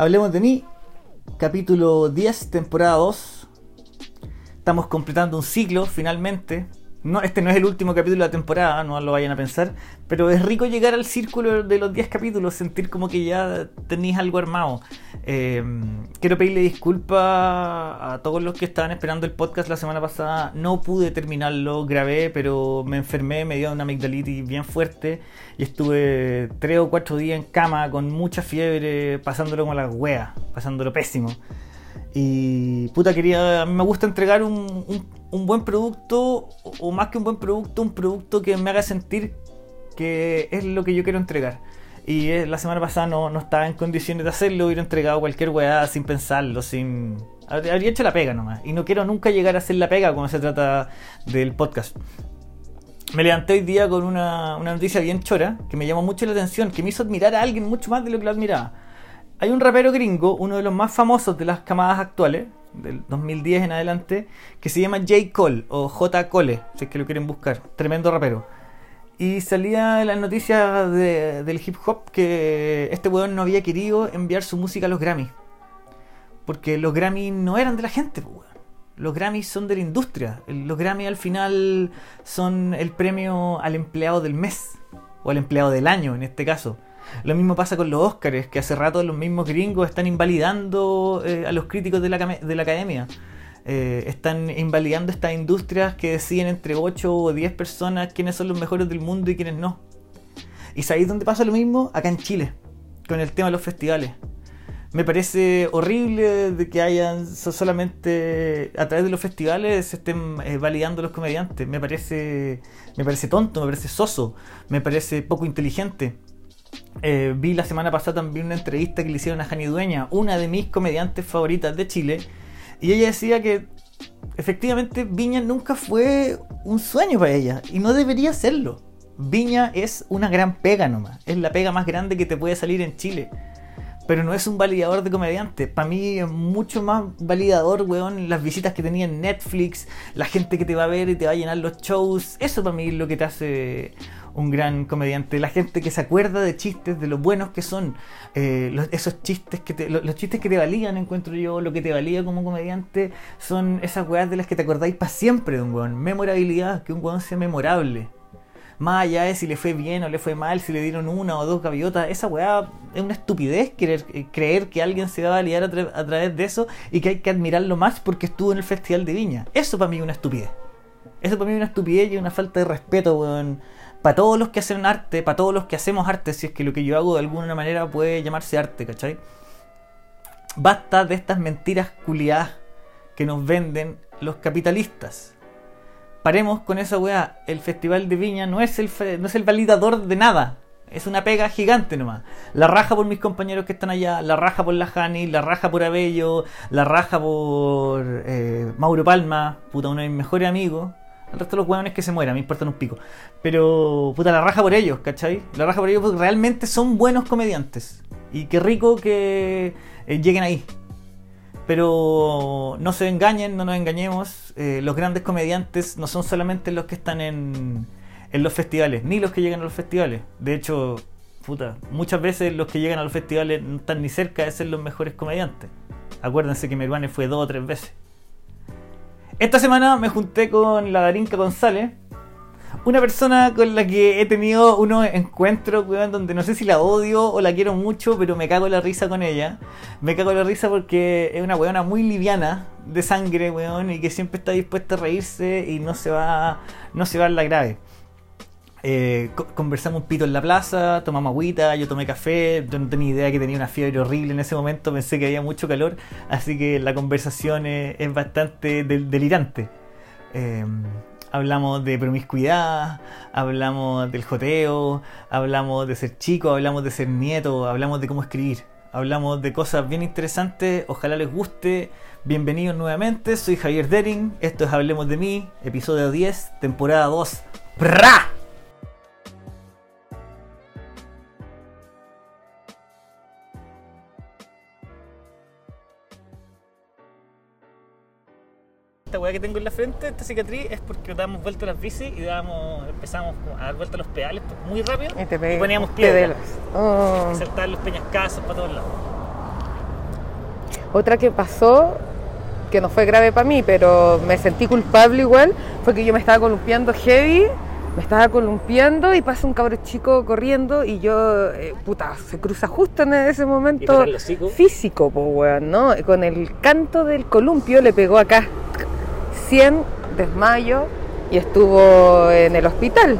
Hablemos de mí, capítulo 10, temporada 2. Estamos completando un ciclo finalmente. No, este no es el último capítulo de la temporada, no lo vayan a pensar. Pero es rico llegar al círculo de los 10 capítulos, sentir como que ya tenéis algo armado. Eh, quiero pedirle disculpas a todos los que estaban esperando el podcast la semana pasada. No pude terminarlo, grabé, pero me enfermé, me dio una amigdalitis bien fuerte. Y estuve 3 o 4 días en cama con mucha fiebre, pasándolo como la wea, pasándolo pésimo. Y puta, quería. A mí me gusta entregar un, un, buen producto, o más que un buen producto, un producto que me haga sentir que es lo que yo quiero entregar. Y la semana pasada no, no, estaba en condiciones de hacerlo, hubiera entregado cualquier weá sin pensarlo, sin. Habría hecho la pega nomás. Y no quiero nunca llegar a hacer la pega cuando se trata del podcast. Me levanté hoy día con una, una noticia bien chora que me llamó mucho la atención, que me hizo admirar a alguien mucho más de lo que lo admiraba. Hay un rapero gringo, uno de los más famosos de las camadas actuales, del 2010 en adelante, que se llama J. Cole o J. Cole, si es que lo quieren buscar. Tremendo rapero. Y salía en las noticias del hip hop que este weón no había querido enviar su música a los Grammys. Porque los Grammys no eran de la gente, weón. Los Grammys son de la industria. Los Grammys al final son el premio al empleado del mes. O al empleado del año en este caso. Lo mismo pasa con los Oscars, que hace rato los mismos gringos están invalidando eh, a los críticos de la, de la academia. Eh, están invalidando estas industrias que deciden entre 8 o 10 personas quiénes son los mejores del mundo y quiénes no. ¿Y sabéis dónde pasa lo mismo? Acá en Chile, con el tema de los festivales. Me parece horrible de que hayan solamente a través de los festivales se estén eh, validando los comediantes. Me parece, me parece tonto, me parece soso, me parece poco inteligente. Eh, vi la semana pasada también una entrevista que le hicieron a Jani Dueña, una de mis comediantes favoritas de Chile, y ella decía que efectivamente Viña nunca fue un sueño para ella, y no debería serlo. Viña es una gran pega nomás, es la pega más grande que te puede salir en Chile. Pero no es un validador de comediantes. Para mí es mucho más validador, weón, las visitas que tenía en Netflix, la gente que te va a ver y te va a llenar los shows. Eso para mí es lo que te hace un gran comediante. La gente que se acuerda de chistes, de lo buenos que son. Eh, esos chistes que te, los, chistes que te valían, encuentro yo, lo que te valía como comediante, son esas weas de las que te acordáis para siempre de un weón. Memorabilidad, que un weón sea memorable. Más allá de si le fue bien o le fue mal, si le dieron una o dos gaviotas, esa weá es una estupidez querer, eh, creer que alguien se va a validar a, a través de eso y que hay que admirarlo más porque estuvo en el Festival de Viña. Eso para mí es una estupidez. Eso para mí es una estupidez y una falta de respeto, weón para todos los que hacen arte, para todos los que hacemos arte, si es que lo que yo hago de alguna manera puede llamarse arte, ¿cachai? Basta de estas mentiras culiadas que nos venden los capitalistas. Paremos con esa weá. El Festival de Viña no es el, no es el validador de nada. Es una pega gigante nomás. La raja por mis compañeros que están allá, la raja por la Jani, la raja por Abello, la raja por eh, Mauro Palma, puta, uno de mis mejores amigos. El resto de los hueones que se mueran, me importan un pico. Pero, puta, la raja por ellos, ¿cachai? La raja por ellos porque realmente son buenos comediantes. Y qué rico que eh, lleguen ahí. Pero no se engañen, no nos engañemos. Eh, los grandes comediantes no son solamente los que están en, en los festivales, ni los que llegan a los festivales. De hecho, puta, muchas veces los que llegan a los festivales no están ni cerca de ser los mejores comediantes. Acuérdense que Meruane fue dos o tres veces. Esta semana me junté con la Darinka González, una persona con la que he tenido unos encuentros, weón, donde no sé si la odio o la quiero mucho, pero me cago la risa con ella. Me cago la risa porque es una weona muy liviana de sangre, weón, y que siempre está dispuesta a reírse y no se va, no se va a la grave. Eh, conversamos un pito en la plaza, tomamos agüita, yo tomé café, yo no tenía idea que tenía una fiebre horrible en ese momento, pensé que había mucho calor, así que la conversación es, bastante delirante. Em, hablamos de promiscuidad, hablamos del joteo, hablamos de ser chico, hablamos de ser nieto, hablamos de cómo escribir, hablamos de cosas bien interesantes, ojalá les guste. Bienvenidos nuevamente, soy Javier Dering, esto es Hablemos de mí, episodio 10, temporada 2. ¡Pra! Esta weá que tengo en la frente, esta cicatriz, es porque dábamos vuelta a las bicis y dábamos, empezamos a dar vuelta a los pedales muy rápido y, poníamos piedras. Oh. Y saltaban los peñascasos para todos lados. Otra que pasó, que no fue grave para mí, pero me sentí culpable igual, fue que yo me estaba columpiando heavy, me estaba columpiando y pasa un cabro chico corriendo y yo, eh, puta, se cruza justo en ese momento físico, pues weón, ¿no? Con el canto del columpio le pegó acá 100 desmayo y estuvo en el hospital.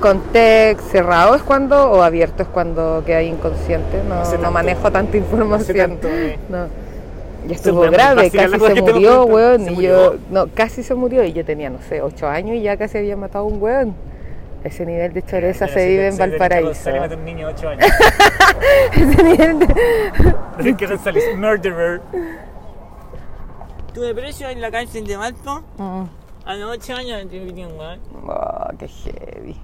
Con TEC cerrado es cuando, o abierto es cuando queda inconsciente, no, No sé no tanto. manejo tanta información. eh. No. Y estuvo grave, casi se murió, weón. ¿Se Y murió? yo, no, casi se murió y yo tenía, no sé, 8 años y ya casi había matado a un weón. Ese nivel de choreza se vive en Valparaíso. Un niño de 8 años. Ese nivel de... Que murderer. Tuve precio en la cárcel de Malpo Mm. a los 8 años en Tribunal, weón. Oh, qué heavy.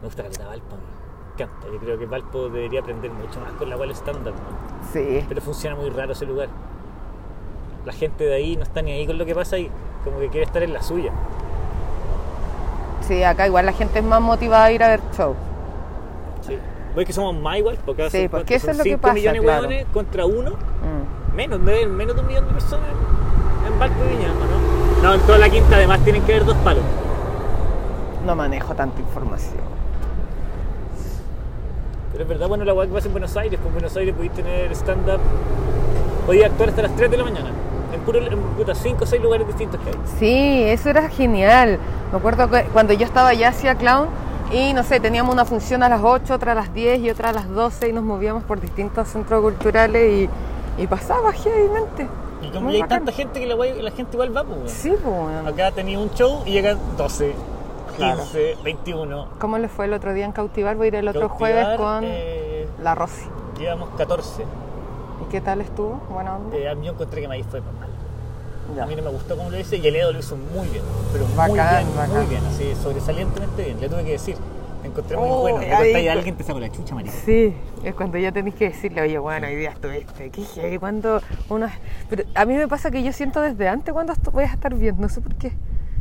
Me gusta la Valpo, me encanta. Yo creo que Valpo debería aprender mucho más con la cual estándar, weón. Sí. Pero funciona muy raro ese lugar. La gente de ahí no está ni ahí con lo que pasa ahí. Como que quiere estar en la suya. Sí, acá igual la gente es más motivada a ir a ver show. Sí. Pues que somos más igual, porque ahora Sí, son, porque eso son es lo que 5 pasa, millones de claro. hueones contra uno. Mm. Menos, menos de un millón de personas en Valpo y Viña, ¿o no? No, en toda la quinta además tienen que haber dos palos. No manejo tanta información. Pero es verdad, bueno, la hueá que pasa en Buenos Aires, pues en Buenos Aires podéis tener stand-up, podéis actuar hasta las 3 de la mañana. En puro, en puta, 5 o 6 lugares distintos que hay. Sí, eso era genial. Me acuerdo que cuando yo estaba allá hacía clown y no sé, teníamos una función a las 8, otra a las 10 y otra a las 12 y nos movíamos por distintos centros culturales y, y pasaba heavymente. Y como Muy hay bacán. tanta gente que la, la gente igual va, pues. Sí, pues. Acá tenía un show y llegan 12, 15, Claro. 21. ¿Cómo le fue el otro día en Cautivar? Voy a ir el otro Cautivar, jueves con eh, la Rosy. llevamos 14. ¿Y qué tal estuvo? Buena onda. Eh, a mí yo encontré que Maíz fue mal. Ya. A mí no me gustó como lo hice y el Edo lo hizo muy bien. Pero muy Bacán, bien, bacán. muy bien, así sobresalientemente bien. Le tuve que decir. Encontré muy Oh, bueno. Ahí a alguien te la chucha, marica. Sí, es cuando ya tenés que decirle, oye, bueno, hoy día estuviste. ¿Qué heavy? Cuando uno... Pero a mí me pasa que yo siento desde antes cuando voy a estar bien, no sé por qué.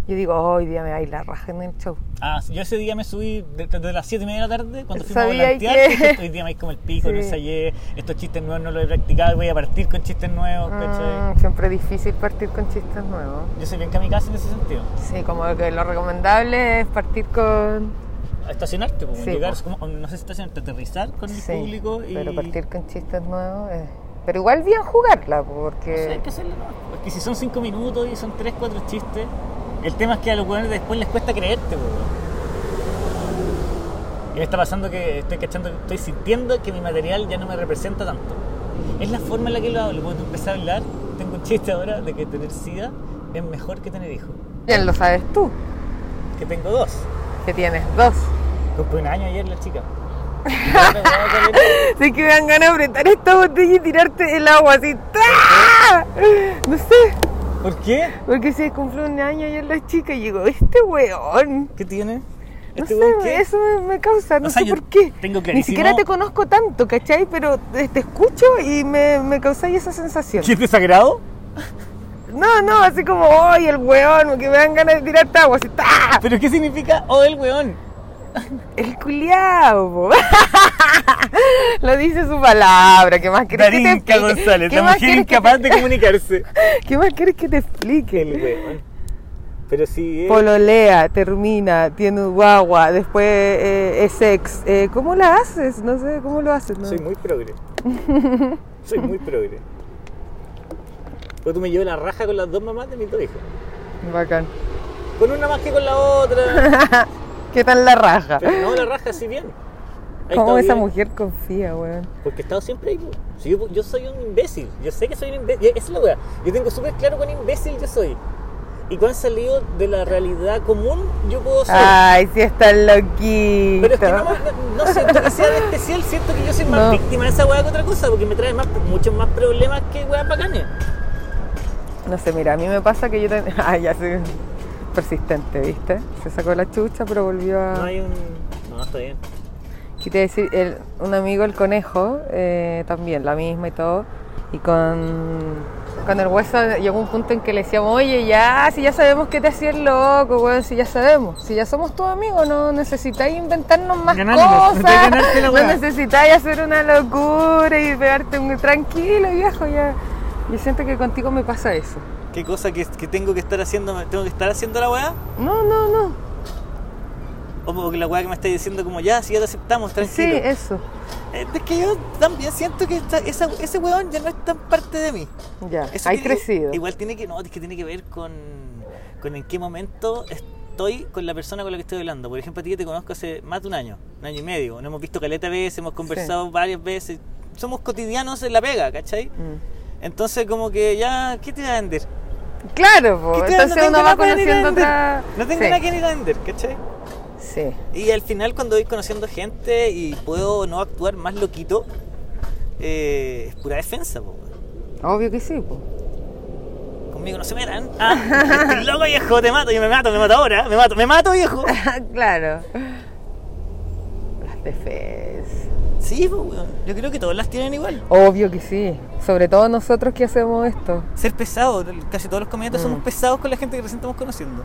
Yo digo, oh, hoy día me va a ir la raja en el show. Ah, yo ese día me subí desde de las 7 y media de la tarde cuando fuimos a Sabía volantear. que- dije, Hoy día me voy como el pico, no ensayé. Estos chistes nuevos no los he practicado. Voy a partir con chistes nuevos. Mm, siempre es difícil partir con chistes nuevos. Yo soy bien kamikaze en ese sentido. Sí, como que lo recomendable es partir con... A estacionarte, Sí, llegar, como, no sé si estacionarte, aterrizar con el Sí, público y. pero partir con chistes nuevos es... Pero igual bien jugarla, No sé, hay porque... que hacerlo, ¿no? Porque si son 5 minutos y son 3, 4 chistes, el tema es que a los hueones después les cuesta creerte, weón. Y me está pasando que estoy cachando, estoy sintiendo que mi material ya no me representa tanto. Es la forma en la que lo hablo, cuando empecé a hablar, tengo un chiste ahora de que tener sida es mejor que tener hijos. Ya lo sabes tú, Que tengo dos. Que tienes dos. Cumple un año ayer la chica. Sé que me dan ganas de apretar esta botella y tirarte el agua así. ¡tá! No sé, ¿Por qué? porque se cumple un año ayer la chica y llegó este weón. ¿Qué tiene? No ¿Este sé, qué? eso me, me causa, no O sea, sé por qué. tengo Ni siquiera te conozco tanto, ¿cachai? Pero te, escucho y me, me causáis esa sensación. ¿Qué es desagrado? No, no, así como, ¡ay, el weón! Que me dan ganas de tirarte agua, así, ¡tá! ¿Pero qué significa oh el weón? El culiao, po. Lo dice su palabra, ¿qué más quieres que te? González, ¿Qué la mujer incapaz de comunicarse. ¿Qué más quieres que te explique? El weón. Pero sí, eh, Pololea, termina, tiene un guagua, después eh, es ex. Eh, ¿Cómo la haces? No sé, ¿cómo lo haces? No? soy muy progre. soy muy progre. Pues tú me llevas la raja con las dos mamás de mis dos hijos. Bacán. Con una más que con la otra. ¿Qué tal la raja? Pero no, la raja sí bien. Ahí ¿Cómo esa bien. mujer confía, weón? Porque he estado siempre ahí. Si yo, yo soy un imbécil. Yo sé que soy un imbécil. Esa es la weá. Yo tengo súper claro cuán imbécil yo soy. Y cuán salido de la realidad común yo puedo ser. Ay, sí está loquito. Pero es que no, no, no siento que sea de especial, siento que yo soy más No. víctima de esa weá que otra cosa, porque me trae más, muchos más problemas que weas bacanes. No sé, mira, a mí me pasa que yo... ten- Ay, ya soy persistente, ¿viste? Se sacó la chucha, pero volvió a... No hay un. No, está bien. Quería decir, el- un amigo, el conejo, eh, también, la misma y todo, y con, con el hueso llegó un punto en que le decíamos, oye, ya, si ya sabemos que te hacías loco, weón, si ya sabemos, si ya somos tus amigos, no necesitáis inventarnos más Ganándonos, cosas, no necesitáis hacer una locura y pegarte un tranquilo, viejo, ya. Yo siento que contigo me pasa eso. ¿Qué cosa que, que tengo que estar haciendo? ¿Tengo que estar haciendo la weá? No, no, no. O porque la weá que me estáis diciendo como ya, si ya te aceptamos, Sí, tranquilo. eso. Eh, Es que yo también siento que esta- esa- ese weón ya no es tan parte de mí. Ya, Eso hay tiene- crecido. Igual tiene que, no, es que tiene que ver con, con en qué momento estoy con la persona con la que estoy hablando. Por ejemplo, a ti que te conozco hace más de un año, un año y medio. Nos hemos visto caleta veces, hemos conversado varias veces. Somos cotidianos en la pega, ¿cachai? Mm. Entonces como que ya, ¿qué te va a vender? Claro, po. ¿Qué te- entonces tengo uno va conociendo otra. No tengo sí. nada que ir a vender, ¿cachai? Sí. Y al final cuando voy conociendo gente y puedo no actuar más loquito, eh, es pura defensa, po. Obvio que sí, po. Conmigo no se metan. Ah, estoy loco viejo, te mato, yo me mato, me mato ahora, me mato, me mato viejo. claro. Las defensas. Sí, pues, weón. Yo creo que todas las tienen igual. Obvio que sí. Sobre todo nosotros que hacemos esto. Ser pesado, casi todos los comediantes Mm. somos pesados con la gente que recién estamos conociendo.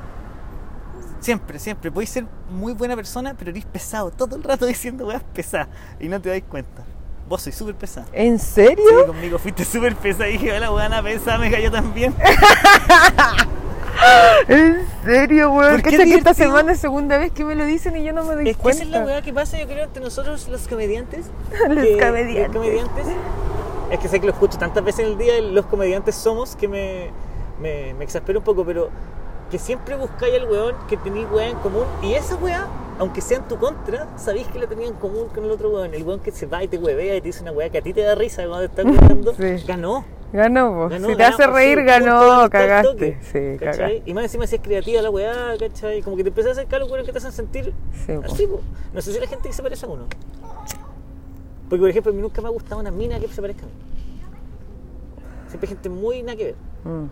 Siempre, siempre. Podéis ser muy buena persona, pero eres pesado todo el rato diciendo weas pesadas y no te dais cuenta. Vos sois súper pesado. ¿En Sí, serio? conmigo fuiste súper pesada y dije, hola, buena pesada, me cayó también. ¿En serio, weón? ¿Por qué que esta semana es segunda vez que me lo dicen y yo no me doy Es que cuenta. esa es la weá que pasa, yo creo, entre nosotros los comediantes. Los que- comediantes. los comediantes. Es que sé que lo escucho tantas veces en el día, los comediantes somos, que me, me, me exaspera un poco, pero que siempre buscáis al weón que tenéis weá en común. Y esa weá, aunque sea en tu contra, sabéis que la tenía en común con el otro weón. El weón que se va y te huevea y te dice una weá que a ti te da risa cuando te estás weando, Sí. ganó. Ganó. Ganó, si te ganó, hace reír, sí, ganó, cagaste. toque, Sí, cagaste. Y más encima si es creativa la weá, ¿cachai? Como que te empiezas a acercar los weones que te hacen sentir Sí, así, po. No sé si la gente que se parece a uno. Porque, por ejemplo, a mí nunca me ha gustado una mina que se parezca a mí. Siempre hay gente muy nada que ver. Mm.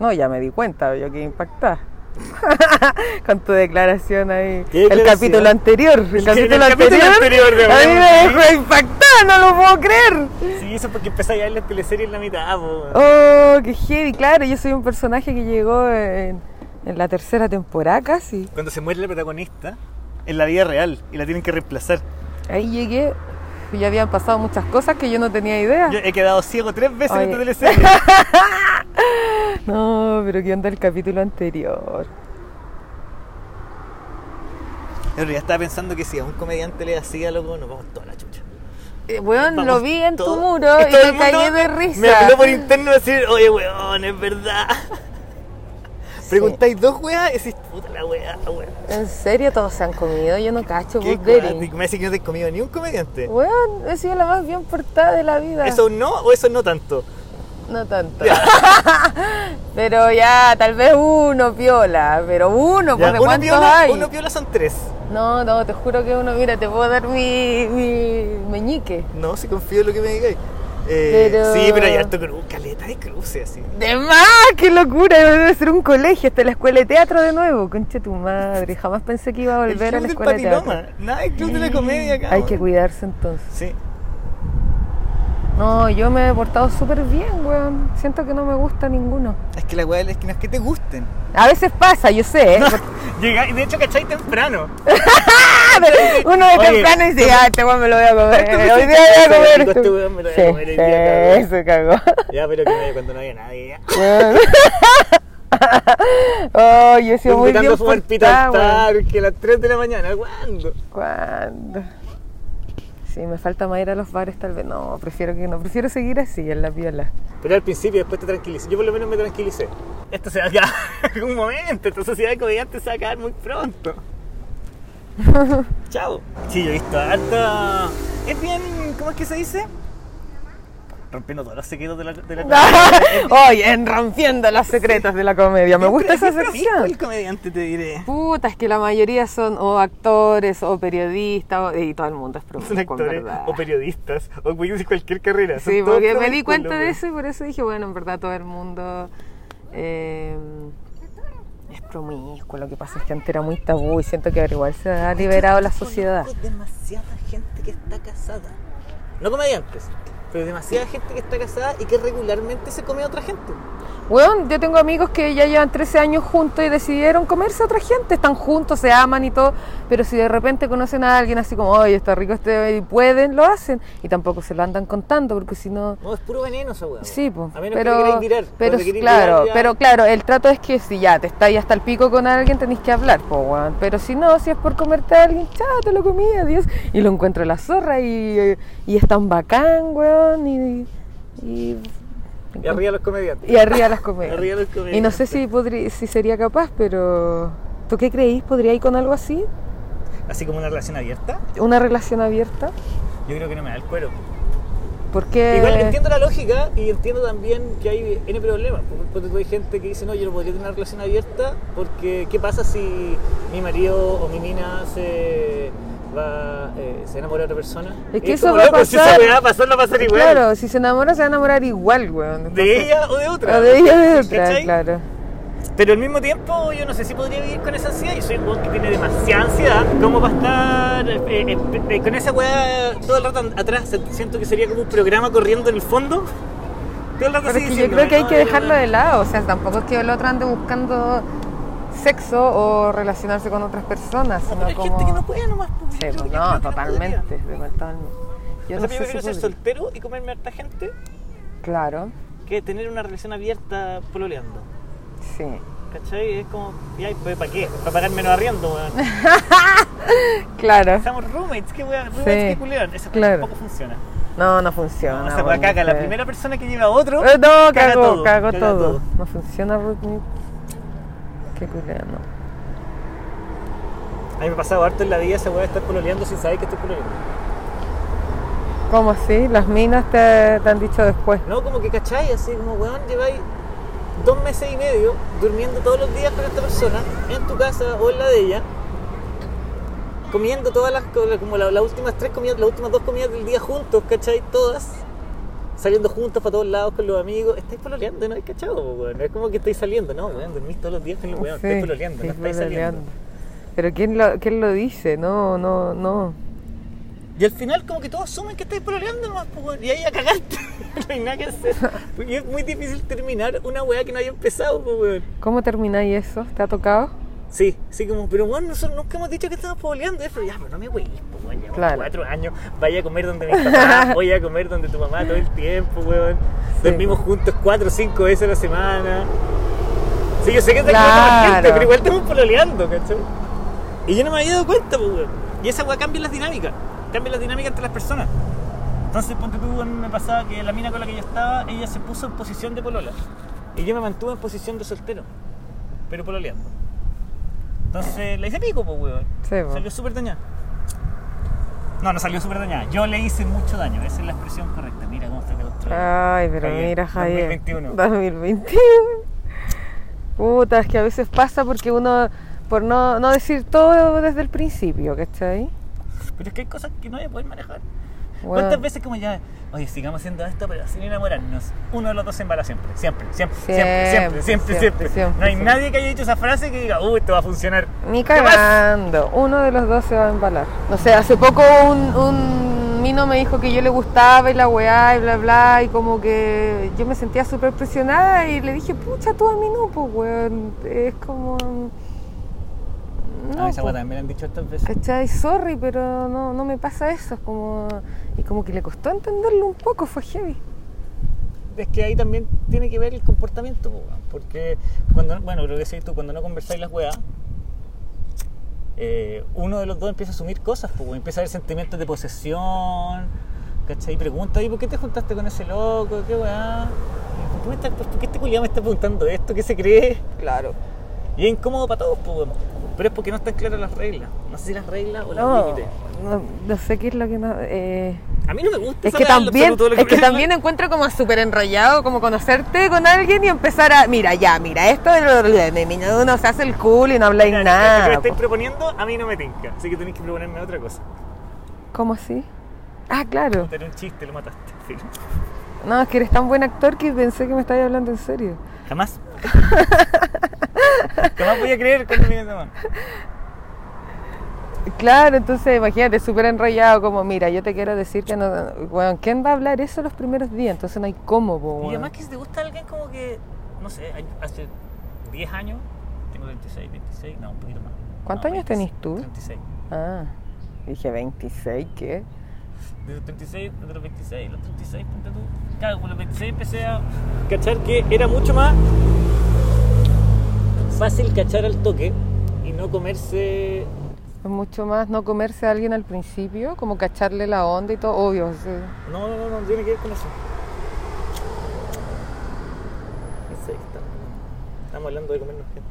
No, ya me di cuenta, yo que impactada. Con tu declaración ahí. ¿Qué El capítulo anterior. El El capítulo anterior. a mí me dejó impactada, no lo puedo creer. Sí, eso es porque empezáis a ver la teleserie en la mitad, po. Oh, qué heavy, claro. Yo soy un personaje que llegó en, en la tercera temporada casi. Cuando se muere la protagonista en la vida real y la tienen que reemplazar. Ahí llegué. Y Ya habían pasado muchas cosas que yo no tenía idea. Yo he quedado ciego tres veces en esta teleserie. No, pero ¿qué onda el capítulo anterior? Pero ya estaba pensando que si a un comediante le hacía loco, nos vamos toda la chucha. Eh, weón, lo vi en tu muro y me caí de risa. Me habló por interno decir, oye, weón, es verdad. Preguntáis dos weas y decís, puta la wea, weón. ¿En serio todos se han comido? Yo no cacho, ¿Qué cuático? Me dice que no te has comido ni un comediante. Weón, he sido la más bien portada de la vida. ¿Eso no o eso no tanto? No tanto. pero ya, tal vez uno piola, pero uno, Ya, ¿de uno, cuántos piola, hay? uno piola son tres. No, no, te juro que uno, mira, te puedo dar mi, mi meñique. No, si confío en lo que me digáis. Eh, Pero- Sí, pero hay harto cruz, caleta de cruces así. ¡De más! ¡Qué locura! Debe ser un colegio, hasta la escuela de teatro de nuevo. Concha tu madre, jamás pensé que iba a volver a la escuela de teatro. Nada, el club de la comedia acá. Hay que cuidarse entonces. Sí. No, yo me he portado súper bien, weón. Siento que no me gusta ninguno. Es que la weá es que no es que te gusten. A veces pasa, yo sé, ¿eh? Llega, y de hecho, ¿cachai? Temprano. Pero uno de Oye, temprano dice, ¿tú- ah, este weón me lo voy a comer. ¿tú Hoy día voy a comer. rico, esto". este weón me lo voy a Sí, comer día, sí, se cagó. Ya, pero que me, cuando no había nadie. Ya. Weón. Oh, yo he sido muy Invitando bien a fumar pita portada, al weón. parque a las 3 de la mañana. ¿Cuándo? ¿Cuándo? Sí, me falta más ir a los bares tal vez. No, prefiero que no. Prefiero seguir así, en la piola. Pero al principio, después te tranquilicé. Yo por lo menos me tranquilicé. Esto se va a acabar en algún momento. Esta sociedad de comediantes se va a acabar muy pronto. Chao. Sí, yo he visto harta. Es bien. ¿Cómo es que se dice? Rompiendo todos los secretos de la, de la Oye, en rompiendo los secretos de la comedia. Me gusta esa sección. El comediante te diré. Puta, es que la mayoría son o actores o periodistas o- y todo el mundo es en actores verdad. o periodistas o cualquier carrera. Sí, porque me di cuenta de eso y por eso dije, bueno, en verdad todo el mundo eh, es promiscuo. Lo que pasa es que antes era muy tabú y siento que ahora igual se ha liberado la sociedad. Demasiada gente que está casada. No comediantes, pero demasiada gente que está casada y que regularmente se come a otra gente. Weón, yo tengo amigos que ya llevan 13 años juntos y decidieron comerse a otra gente, están juntos, se aman y todo, pero si de repente conocen a alguien así como, oye, está rico este y pueden, lo hacen y tampoco se lo andan contando porque si no... No, es puro veneno esa weá. Sí, pues, A menos que pero, te queráis virar. pero queréis claro, ya- pero claro, el trato es que si ya te estáis hasta el pico con alguien tenéis que hablar, po, weón. pero si no, si es por comerte a alguien, chao, te lo comí, adiós, y lo encuentro la zorra y, y es tan bacán, weón, y... y Y arriba los comediantes. y arriba las comedias. Arriba los comediantes. Y no sé si, podrí- si sería capaz, pero ¿tú qué creís? ¿Podría ir con algo así? Así como una relación abierta, ¿Una relación abierta? yo creo que no me da el cuero. Porque... Igual entiendo la lógica y entiendo también que hay N problemas. Porque hay gente que dice, no, yo no podría tener una relación abierta porque ¿qué pasa si mi marido o mi mina se va eh, se enamora de otra persona? Es que eso como, va a Si pasar. esa weá va a pasar, la va a pasar igual. Claro, si se enamora se va a enamorar igual, weón. De ella o de otra. O de ella o de otra, ¿Cachai? claro. Pero al mismo tiempo, yo no sé si podría vivir con esa ansiedad. Yo soy un weón que tiene demasiada ansiedad. ¿Cómo va a estar eh, eh, eh, con esa weá todo el rato atrás? Siento que sería como un programa corriendo en el fondo. Todo el rato Pero así es que yo creo que hay "No, que dejarlo no". de lado. O sea, tampoco es que el otro ande buscando sexo o relacionarse con otras personas, No, sino pero hay como... gente que no puede nomás. Sí, yo pues no, totalmente, podría. totalmente. Yo O no sea, yo sé prefiero si ser soltero y comerme a harta gente Claro, que tener una relación abierta pololeando. sí. ¿Cachai? Es como, ya, pues, ¿para qué? Para pagar menos arriendo, weón. Claro. Somos roommates, qué weón, roommates, Sí, qué culeón. Eso claro. tampoco funciona. No, no funciona. No, weá bueno, caga. La primera persona que lleva a otro. Eh, no, caga cago, todo, cago todo. todo. No funciona Rhythmic. Qué culero, no. A mí me ha pasado harto en la vida esa weá de estar pololeando sin saber que estoy pololeando. ¿Cómo así? Las minas te, te han dicho después. No, como que cachai, así como weón, lleváis dos meses y medio durmiendo todos los días con esta persona en tu casa o en la de ella, comiendo todas las, como la- las últimas tres comidas, las últimas dos comidas del día juntos, cachai, todas, saliendo juntos para todos lados con los amigos, estáis pololeando, ¿no? ¿Cachado, po, weón? No es como que estáis saliendo, no, weón, dormís todos los días con el weón, Sí, estáis pololeando, sí, no estáis saliendo. Pero ¿quién lo, ¿quién lo dice? No, no, no. Y al final como que todos asumen que estáis pololeando pues, weón, y ahí ya cagaste. no hay nada que hacer. Porque es muy difícil terminar una weá que no haya empezado, pues, weón. ¿Cómo termináis eso? ¿Te ha tocado? Sí, sí, como, pero bueno, nosotros nunca hemos dicho que estamos pololeando, eh, pero ya, pero no me weís, pues, weón, llevamos Claro. cuatro años, vaya a comer donde mis papás, voy a comer donde tu mamá todo el tiempo, weón. Sí, Dormimos juntos cuatro o cinco veces a la semana. Sí, yo sé que te Claro. gente, pero igual estamos pololeando, ¿cachai? Y yo no me había dado cuenta, pues, weón. Y esa weá cambia las dinámicas, cambia las dinámicas entre las personas. Entonces, ponte tú, me pasaba que la mina con la que yo estaba, ella se puso en posición de polola. Y yo me mantuve en posición de soltero, pero pololeando. Entonces, le hice pico, pues, weón. Sí. Salió súper dañada. No, no salió súper dañada. Yo le hice mucho daño, esa es la expresión correcta. Mira cómo está construido. Ay, pero Javier, mira, Javier. 2021. 2021. Puta, es que a veces pasa porque uno, por no, no decir todo desde el principio, ¿cachai? Pero es que hay cosas que no voy a poder manejar. Bueno. ¿Cuántas veces como ya, oye, sigamos haciendo esto, pero sin enamorarnos? Uno de los dos se embala siempre, siempre, siempre, siempre, siempre, Siempre, siempre, siempre. siempre, siempre, no hay nadie que haya dicho esa frase que diga, uy, esto va a funcionar. Ni cagando. Uno de los dos se va a embalar. No sé, hace poco un, un mino me dijo que yo le gustaba y la weá y bla bla y como que yo me sentía súper presionada y le dije, pucha, tú a mí no, pues weón. Es como... No, a esa po. guata me lo han dicho estas veces. ¿Cachai? Sorry, pero no, no me pasa eso. Es como... Y como que le costó entenderlo un poco, fue heavy. Es que ahí también tiene que ver el comportamiento, porque cuando, bueno, lo que decís tú, cuando no conversáis las weas, eh, uno de los dos empieza a asumir cosas, pues, empieza a haber sentimientos de posesión, ¿cachai? Y pregunta, ¿y por qué te juntaste con ese loco? ¿Qué weá? ¿Por qué, este culiado me está preguntando esto? ¿Qué se cree? Claro. Y es incómodo para todos, pues, weón. Pero es porque no están claras las reglas. No sé si las reglas o los No, límites. no, no sé qué es lo que no... eh, A mí no me gusta Es que lo también, absoluto, lo es que me- también encuentro como súper enrollado, como conocerte con alguien y empezar a, mira, ya, mira, esto de lo- de- uno se hace el cool y no habláis Mira, Lo que nada. me estáis po. proponiendo a mí no me tinca, así que tenéis que proponerme otra cosa. ¿Cómo así? Ah, claro. Era un chiste, lo mataste. Sí. No, es que eres tan buen actor que pensé que me estabas hablando en serio. Jamás. Jamás voy a creer cuando me. Claro, entonces imagínate, súper enrollado, como, mira, yo te quiero decir que no. Bueno, ¿quién va a hablar eso los primeros días? Entonces no hay cómo, po, Y weón. además que si te gusta alguien como que no sé, hace 10 años, tengo 26, 26, no, un poquito más. ¿Cuántos No, años 26, tenés tú? 36. Ah, dije 26, ¿qué? De los 36, de los 26, los 36, ponte tú. Claro, con los 26 empecé a cachar que era mucho más fácil cachar al toque y no comerse. Es mucho más no comerse a alguien al principio, como cacharle la onda y todo, obvio. sí. No, no, no, no tiene que ver con eso. Estamos, hablando de comernos gente.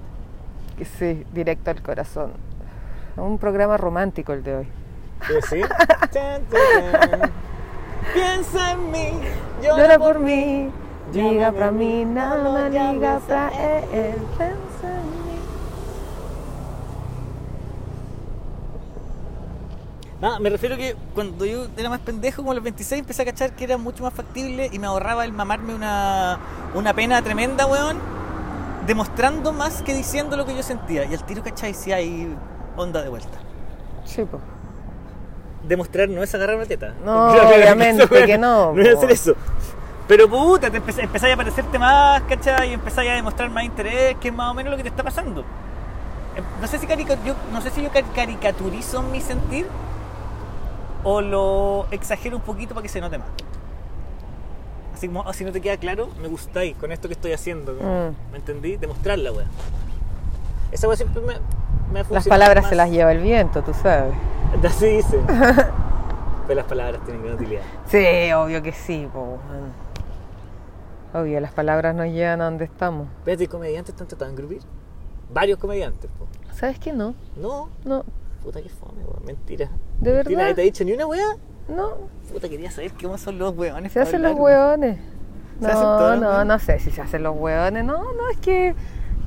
Que Sí, directo al corazón. Un programa romántico el de hoy. Chan. Piensa en mí, llora, Llora por por mí, liga para mí, nada más liga para él. Pensa en mí. No, me refiero que cuando yo era más pendejo, como a los 26, empecé a cachar que era mucho más factible y me ahorraba el mamarme una, una pena tremenda, weón, demostrando más que diciendo lo que yo sentía. Y al tiro, ¿cachai? Si hay onda de vuelta. Sí, pues. Demostrar no es agarrar una teta. No, obviamente que no, No es hacer eso. Pero puta, te empecé, empezáis a parecerte más, ¿cachai? Y empezáis a demostrar más interés, que es más o menos lo que te está pasando. Em, No sé si, yo, no sé si yo cari- caricaturizo mi sentir o lo exagero un poquito para que se note más. Así como, "Oh, si no te queda claro, me gustáis con esto que estoy haciendo. Mm. ¿Me entendí? Demostrarla, weón. Esa weá siempre me, me ha Las palabras más. se las lleva el viento, tú sabes. Así dicen. Pero las palabras tienen gran utilidad. Sí, obvio que sí, po. Obvio, las palabras nos llevan a donde estamos. Espérate, ¿y comediantes están tratando de engrupir? Varios comediantes, po. ¿Sabes qué? No, No, no, puta que fome, weón. Mentira. ¿De Mentira, verdad? ¿Nadie te ha dicho ni una weá? no. Puta, quería saber cómo son los weones. Se hacen los hablar. ¿Se hacen No, los no, no sé si se hacen los hueones. No, no, es que.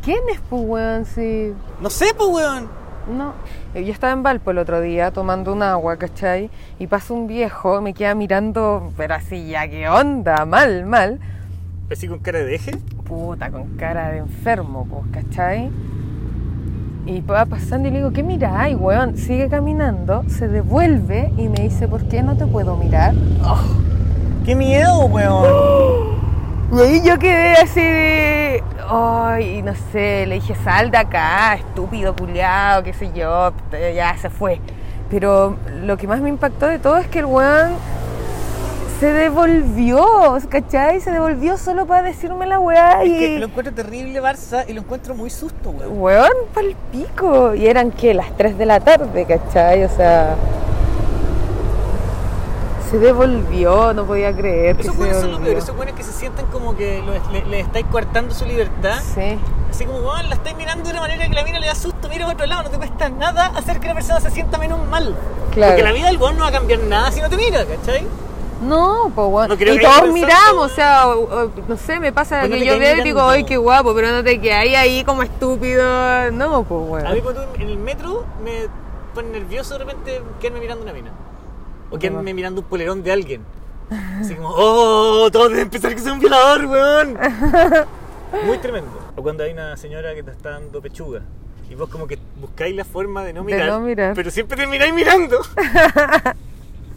¿Quién es, pues, weón? Si. No sé, pues, weón. No. Eh, Yo estaba en Valpo el otro día tomando un agua, ¿cachai? Y pasa un viejo, me queda mirando, pero así ya, ¿qué onda? Mal, mal. Así con cara de eje. Puta, con cara de enfermo, pues, ¿cachai? Y va pasando y le digo, ¿qué miráis, weón? Sigue caminando, se devuelve y me dice, ¿por qué no te puedo mirar? ¡Qué miedo, weón! Y ahí yo quedé así de. Ay, no sé, le dije, sal de acá, estúpido culiado, qué sé yo, ya se fue. Pero lo que más me impactó de todo es que el weón se devolvió, ¿cachai? Se devolvió solo para decirme la weá Es que y. lo encuentro terrible, Barça, y lo encuentro muy susto, weón. Weón, pa'l pico. Y eran que las 3 de la tarde, ¿cachai? O sea. Se devolvió, no podía creer Esos weones son lo peor, devolvió. esos weones que se sienten como que lo- le, le estáis coartando su libertad. Sí. Así como, weón, la estáis mirando de una manera que la mina le da susto, mira a otro lado, no te cuesta nada hacer que la persona se sienta menos mal. Claro. Porque la vida del weón no va a cambiar nada si no te mira, ¿cachai? No, pues bueno. No y todos miramos, o sea, o- o- no sé, me pasa Pues no que yo veo y digo, ay, qué guapo, pero no te quedas ahí como estúpido. No, pues bueno. A mí cuando en el metro me pone nervioso de repente quedarme mirando una mina. O quedarme mirando un polerón de alguien. Así como, oh, todos deben pensar que soy un violador, weón. Muy tremendo. O cuando hay una señora que te está dando pechuga. Y vos como que buscáis la forma de no De mirar. no mirar. Pero siempre te miráis mirando.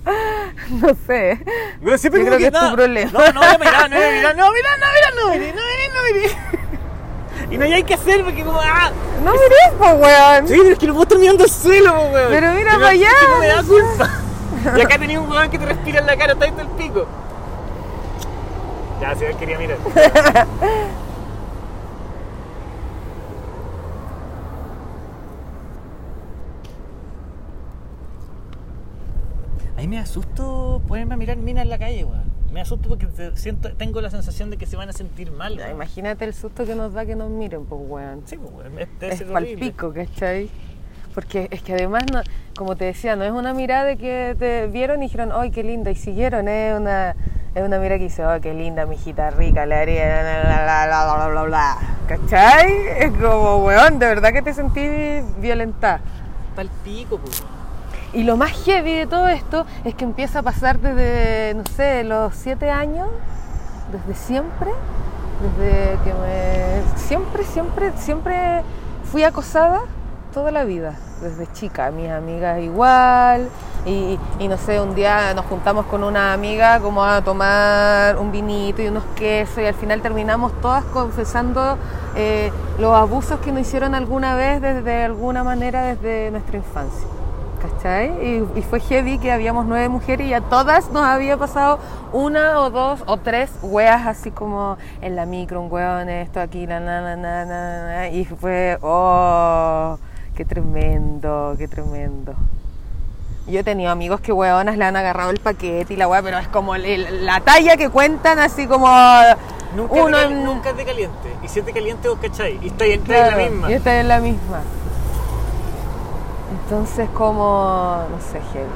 No sé. Bueno, siempre Yo creo que es tu no, problema. No, no no voy a mirar, no, mira, no, mira, no, mire, no, mire, no, mire. Y no hay que hacer porque como, ah, No mires, pues weón. Sí, pero es que lo puedo estar mirando al suelo, po, weón. Pero mira Pero para es que allá, no me da no culpa. Y acá tenía un weón que te respira en la cara, está ahí todo el pico. Ya, si él quería mirar. A mí me asusto ponerme a mirar minas en la calle, weón. Me asusto porque te- siento, tengo la sensación de que se van a sentir mal. Weón. imagínate el susto que nos da que nos miren, pues weón. Sí, pues, weón, es- debe Es ser horrible. pico, ¿cachai? Porque es que además, no- como te decía, no es una mirada de que te vieron y dijeron, ¡ay, qué linda! Y siguieron, es una, es una mirada que dice, ¡ay, qué linda, mi hijita rica! Le haría, bla, bla, bla, bla, bla. ¿Cachai? Es como, weón, de verdad que te sentí violentada. Pal pico, pues. Y lo más heavy de todo esto es que empieza a pasar desde, no sé, los siete años, desde siempre, desde que me... Siempre, siempre, siempre fui acosada toda la vida, desde chica. Mis amigas igual, Y, no sé, un día nos juntamos con una amiga como a tomar un vinito y unos quesos y al final terminamos todas confesando eh, los abusos que nos hicieron alguna vez desde alguna manera desde nuestra infancia. ¿Cachai? Y, y fue heavy que habíamos nueve mujeres y a todas nos había pasado una o dos o tres weas así como en la micro, un weón, esto aquí, la na, na, na, na, na, y fue, oh, qué tremendo, qué tremendo. Yo he tenido amigos que weonas le han agarrado el paquete y la wea, pero es como el- la talla que cuentan así como Nunca, uno es de, cal- en- nunca de caliente. Y si es de caliente, vos cachai. Y está ahí está en la misma. Y esta es la misma. Entonces como, no sé, heavy.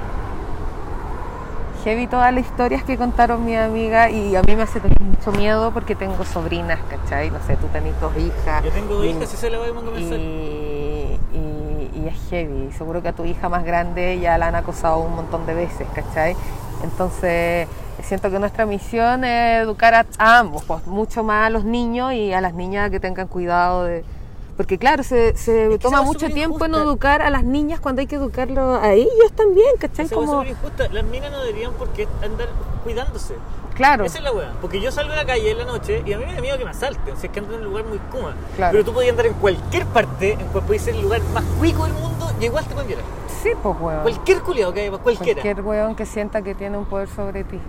Heavy todas las historias que contaron mi amiga y a mí me hace tener mucho miedo porque tengo sobrinas, ¿cachai? No sé, tú tenés dos hijas. Yo tengo dos hijas y se la voy a y, y- y es heavy. Seguro que a tu hija más grande ya la han acosado un montón de veces, ¿cachai? Entonces, siento que nuestra misión es educar a, a ambos, pues, mucho más a los niños y a las niñas que tengan cuidado de... Porque claro, se, se toma mucho tiempo en educar a las niñas cuando hay que educarlo a ellos también, ¿cachai? Como, injusta. Las minas no deberían por qué andar cuidándose. claro, Esa es la weá. Porque yo salgo a la calle en la noche y a mí me da miedo que me asalten. Si es que ando en un lugar muy kuma. Claro. Pero tú podías andar en cualquier parte, en cual puede ser el lugar más cuico del mundo y igual te pueden violar. sí, pues, weón. Cualquier culiado que haya, cualquiera. Cualquier weón que sienta que tiene un poder sobre ti.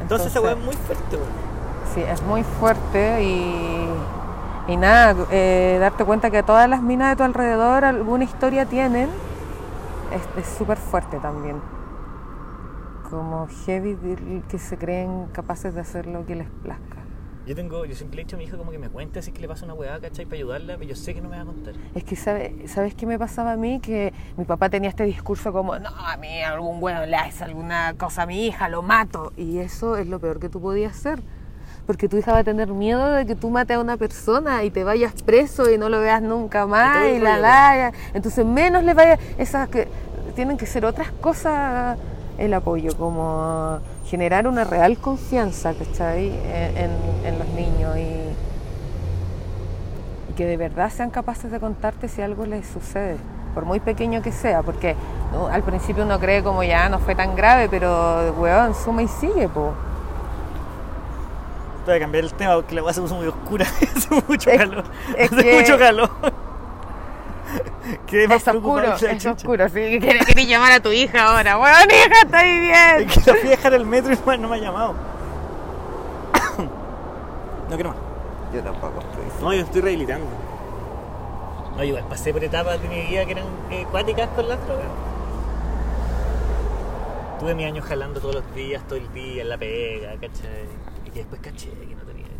Entonces esa weá es muy fuerte, weón. Sí, es muy fuerte y, y nada, eh, darte cuenta que todas las minas de tu alrededor alguna historia tienen es súper fuerte también. Como heavy que se creen capaces de hacer lo que les plazca. Yo tengo, yo siempre le he dicho a mi hija como que me cuente si es que le pasa una weá, ¿cachai? Para ayudarla, pero yo sé que no me va a contar. Es que, sabe- ¿sabes qué me pasaba a mí? Que mi papá tenía este discurso como, no, a mí algún weón le hace alguna cosa a mi hija, lo mato. Y eso es lo peor que tú podías hacer. Porque tu hija va a tener miedo de que tú mates a una persona y te vayas preso y no lo veas nunca más y el la la. Entonces menos le vaya, esas que tienen que ser otras cosas el apoyo, como generar una real confianza, ¿cachai? En, en, en los niños y, y que de verdad sean capaces de contarte si algo les sucede, por muy pequeño que sea, porque ¿no? al principio uno cree como ya no fue tan grave, pero weón, suma y sigue, po. Voy a cambiar el tema porque la weá se puso muy oscura. Hace mucho Es- calor. es Hace que- mucho calor. Quedé más Es oscuro, que es chucha. oscuro, sí, que querés llamar a tu hija ahora, weón, hija, estoy bien. Es que la fui a dejar al metro y no me- no me ha llamado. No quiero más. Yo tampoco estoy. No, yo estoy rehabilitando. No, igual pasé por etapas de mi vida que eran eh, cuáticas con las drogas. Tuve mi años jalando todos los días, todo el día, en la pega, ¿cachai? Y que después caché que no tenía que...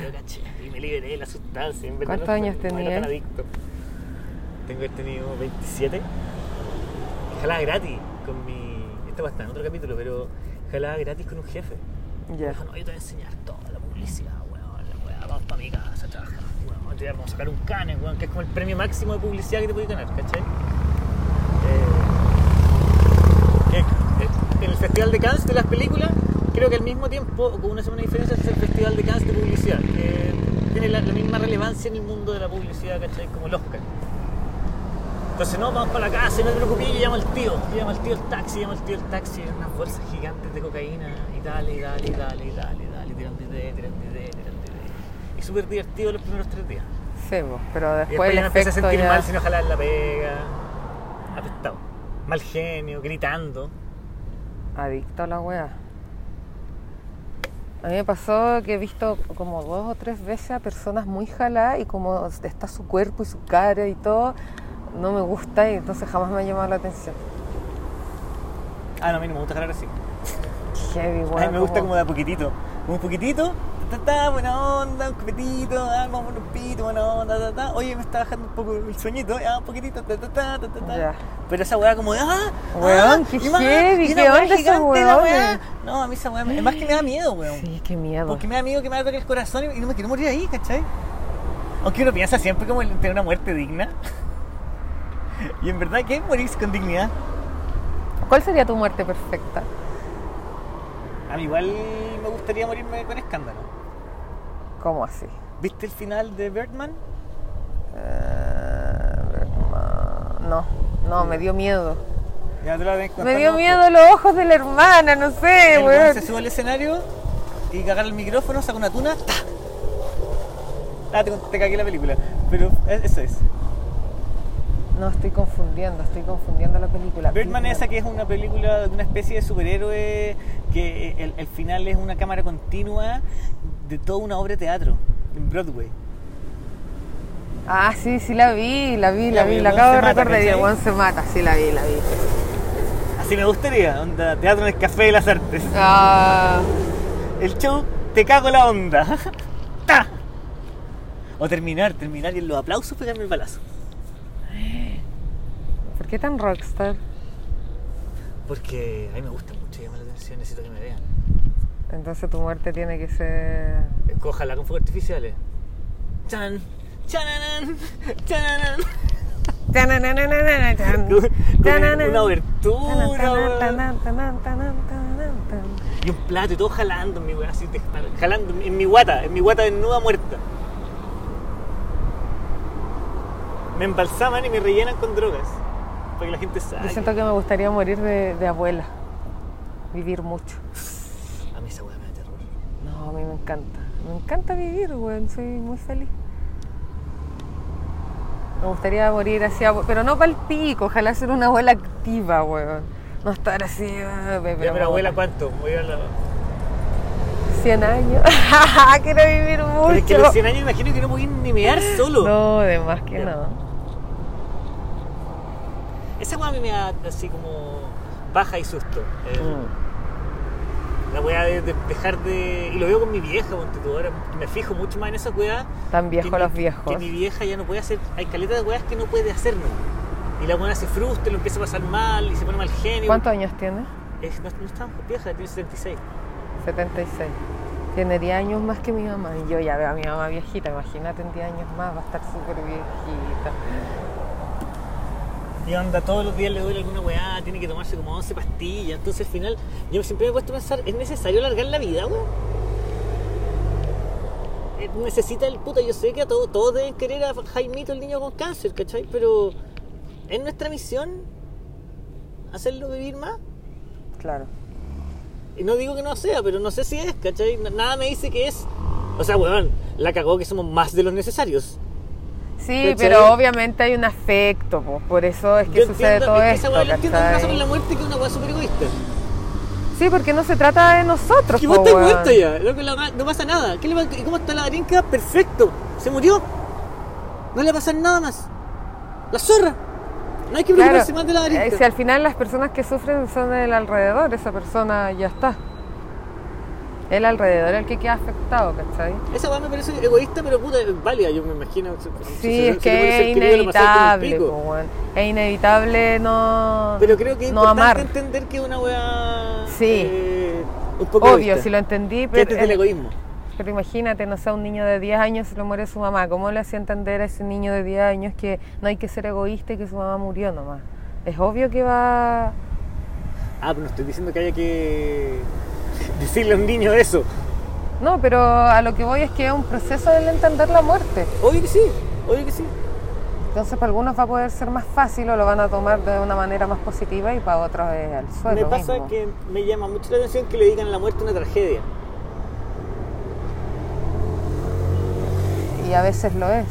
Pero caché, y me liberé de la sustancia. En verdad ¿Cuántos no años no tan adicto. Tengo que haber tenido 27. Y jalaba gratis con mi... Esto va a estar en otro capítulo, pero jalaba gratis con un jefe. Ya. Dijo, no, yo te voy a enseñar toda la publicidad, weón, la weá, vamos para mi casa a trabajar, weón, te vamos a sacar un cane, weón, que es como el premio máximo de publicidad que te puedes ganar, ¿cachai? Eh, eh, en el Festival de Cannes de las películas, creo que al mismo tiempo, o con una semana de diferencia, es el Festival de Cannes de publicidad, que tiene la, la misma relevancia en el mundo de la publicidad, ¿cachai? Como el Oscar. Entonces, no, vamos para la casa, no te preocupes, yo llamo al tío, yo llamo al tío el taxi, llamo al tío el taxi, unas bolsas gigantes de cocaína, y dale, y dale, y dale, y dale, y dale, tirando idea, tirando idea, tirando idea. Y súper divertido los primeros tres días. Sí, pero Y después después el ya me empecé a sentir ya... mal si no jalaba en la pega, apestado, mal genio, gritando. Adicto a la wea. A mí me pasó que he visto como dos o tres veces a personas muy jaladas y como está su cuerpo y su cara y todo, no me gusta y entonces jamás me ha llamado la atención. Ah, no, a mí no me gusta jalar así. Heavy, A weón, mí me gusta como de a poquitito. Como un poquitito, ta, ta, buena onda, un copetito, ah, vamos un pito, buena onda, ta, ta. Oye, me está bajando un poco el sueñito, ah, un poquitito, ta, ta, ta, ta, ta. Ya. Pero esa weá como de, ah, Weón, ah, qué y más, heavy, y una qué onda la weá. No, a mí esa weá, es más que me da miedo, weón. Sí, qué miedo. Porque me da miedo que me ataque el corazón y y no me quiero morir ahí, ¿cachai? Aunque uno piensa siempre como en tener una muerte digna. Y en verdad, ¿qué es morirse con dignidad? ¿Cuál sería tu muerte perfecta? A mí igual me gustaría morirme con escándalo. ¿Cómo así? ¿Viste el final de Birdman? Eh, no, no, me dio miedo. Ya te la tenés que Me dio miedo los ojos de la hermana, no sé, El weón se sube al escenario y agarra el micrófono, saca una tuna. ¡ta! Ah, te, te cagué la película. Pero es- eso es. No, estoy confundiendo, estoy confundiendo la película. Birdman esa que es una película de una especie de superhéroe que el, el final es una cámara continua de toda una obra de teatro en Broadway. Ah, sí, sí la vi, la vi, la Ya, vi, el la acabo de recordar y el weón se mata, sí la vi, la vi. Así me gustaría, onda, teatro en el café de las artes. Ah, El show, te cago la onda. ¡Ta! O terminar, terminar y en los aplausos pegarme el balazo. ¿por qué tan rockstar? Porque a mí me gusta mucho llamar la atención, necesito que me vean. Entonces tu muerte tiene que ser... Ojalá con fuegos artificiales. ¡Chan! Con Tananan. una obertura. Y un plato y todo jalando en mi así, jalando en mi guata, en mi guata desnuda muerta. Me embalsaman y me rellenan con drogas. Para que la gente Yo saque. siento que me gustaría morir de, de abuela. Vivir mucho. A mí esa weá me da terror. No, a mí me encanta. Me encanta vivir, weón. Soy muy feliz. Me gustaría morir así, pero no para el pico. Ojalá ser una abuela activa, weón. No estar así. ah, be- Ya, pero pero abuela, ¿cuánto? Voy a la... 100 años. Quiero vivir mucho. Pero es que los 100 años imagino que no voy ni mear solo. No, de más que no. Esa weá a mí me da así como baja y susto. Mm. La weá de, de dejar de. Y lo veo con mi vieja, ponte tú, ahora me fijo mucho más en esas weas. Tan mi- los viejos. Que mi vieja ya no puede hacer. Hay caleta de weas que no puede hacer. Y la weá se frustra, lo empieza a pasar mal y se pone mal genio. ¿Cuántos años tiene? Es, no, no está vieja, tiene 76. 76. Tiene 10 años más que mi mamá. Y yo ya veo a mi mamá viejita. Imagínate en 10 años más, va a estar súper viejita. Y onda, todos los días le duele alguna weá, tiene que tomarse como 11 pastillas. Entonces al final, yo siempre me he puesto a pensar, ¿es necesario alargar la vida, weón? Eh, Necesita el puta, yo sé que a todos, todos deben querer a Jaimito, el niño con cáncer, ¿cachai? Pero ¿es nuestra misión hacerlo vivir más? Claro. Y no digo que no sea, pero no sé si es, ¿cachai? Nada me dice que es. O sea, weón, la cagó que somos más de los necesarios. Sí, pero obviamente hay un afecto, po, por eso es que Yo sucede entiendo, todo es que esto. esa entiendo más ¿cachai? sobre la muerte que una weá súper egoísta. Sí, porque no se trata de nosotros, Que po, vos te muerto ya, loco, la- no pasa nada. ¿Qué le va- ¿Y cómo está la Darinka? Perfecto, se murió. No le va a pasar nada más. La zorra. No hay que Claro, preocuparse más de la Darinka. eh, si al final las personas que sufren son el alrededor, esa persona ya está. El alrededor el que queda afectado, ¿cachai? Esa weá me parece egoísta, pero puta, es válida, yo me imagino. Sí, es que es lo inevitable. Es inevitable no, Pero creo que es no importante amar. entender que es una weá. Sí. eh, un poco Obvio, egoísta. si lo entendí, pero, este es el egoísmo. pero imagínate, no sé, un niño de 10 años se le muere su mamá. ¿Cómo le hacía entender a ese niño de 10 años que no hay que ser egoísta y que su mamá murió nomás? Es obvio que va... Ah, pero no estoy diciendo que haya que decirle a un niño eso. No, pero a lo que voy es que es un proceso del entender la muerte. Obvio que sí, obvio que sí. Entonces para algunos va a poder ser más fácil o lo van a tomar de una manera más positiva y para otros es al suelo me pasa mismo. que me llama mucho la atención que le digan a la muerte una tragedia. Y a veces lo es.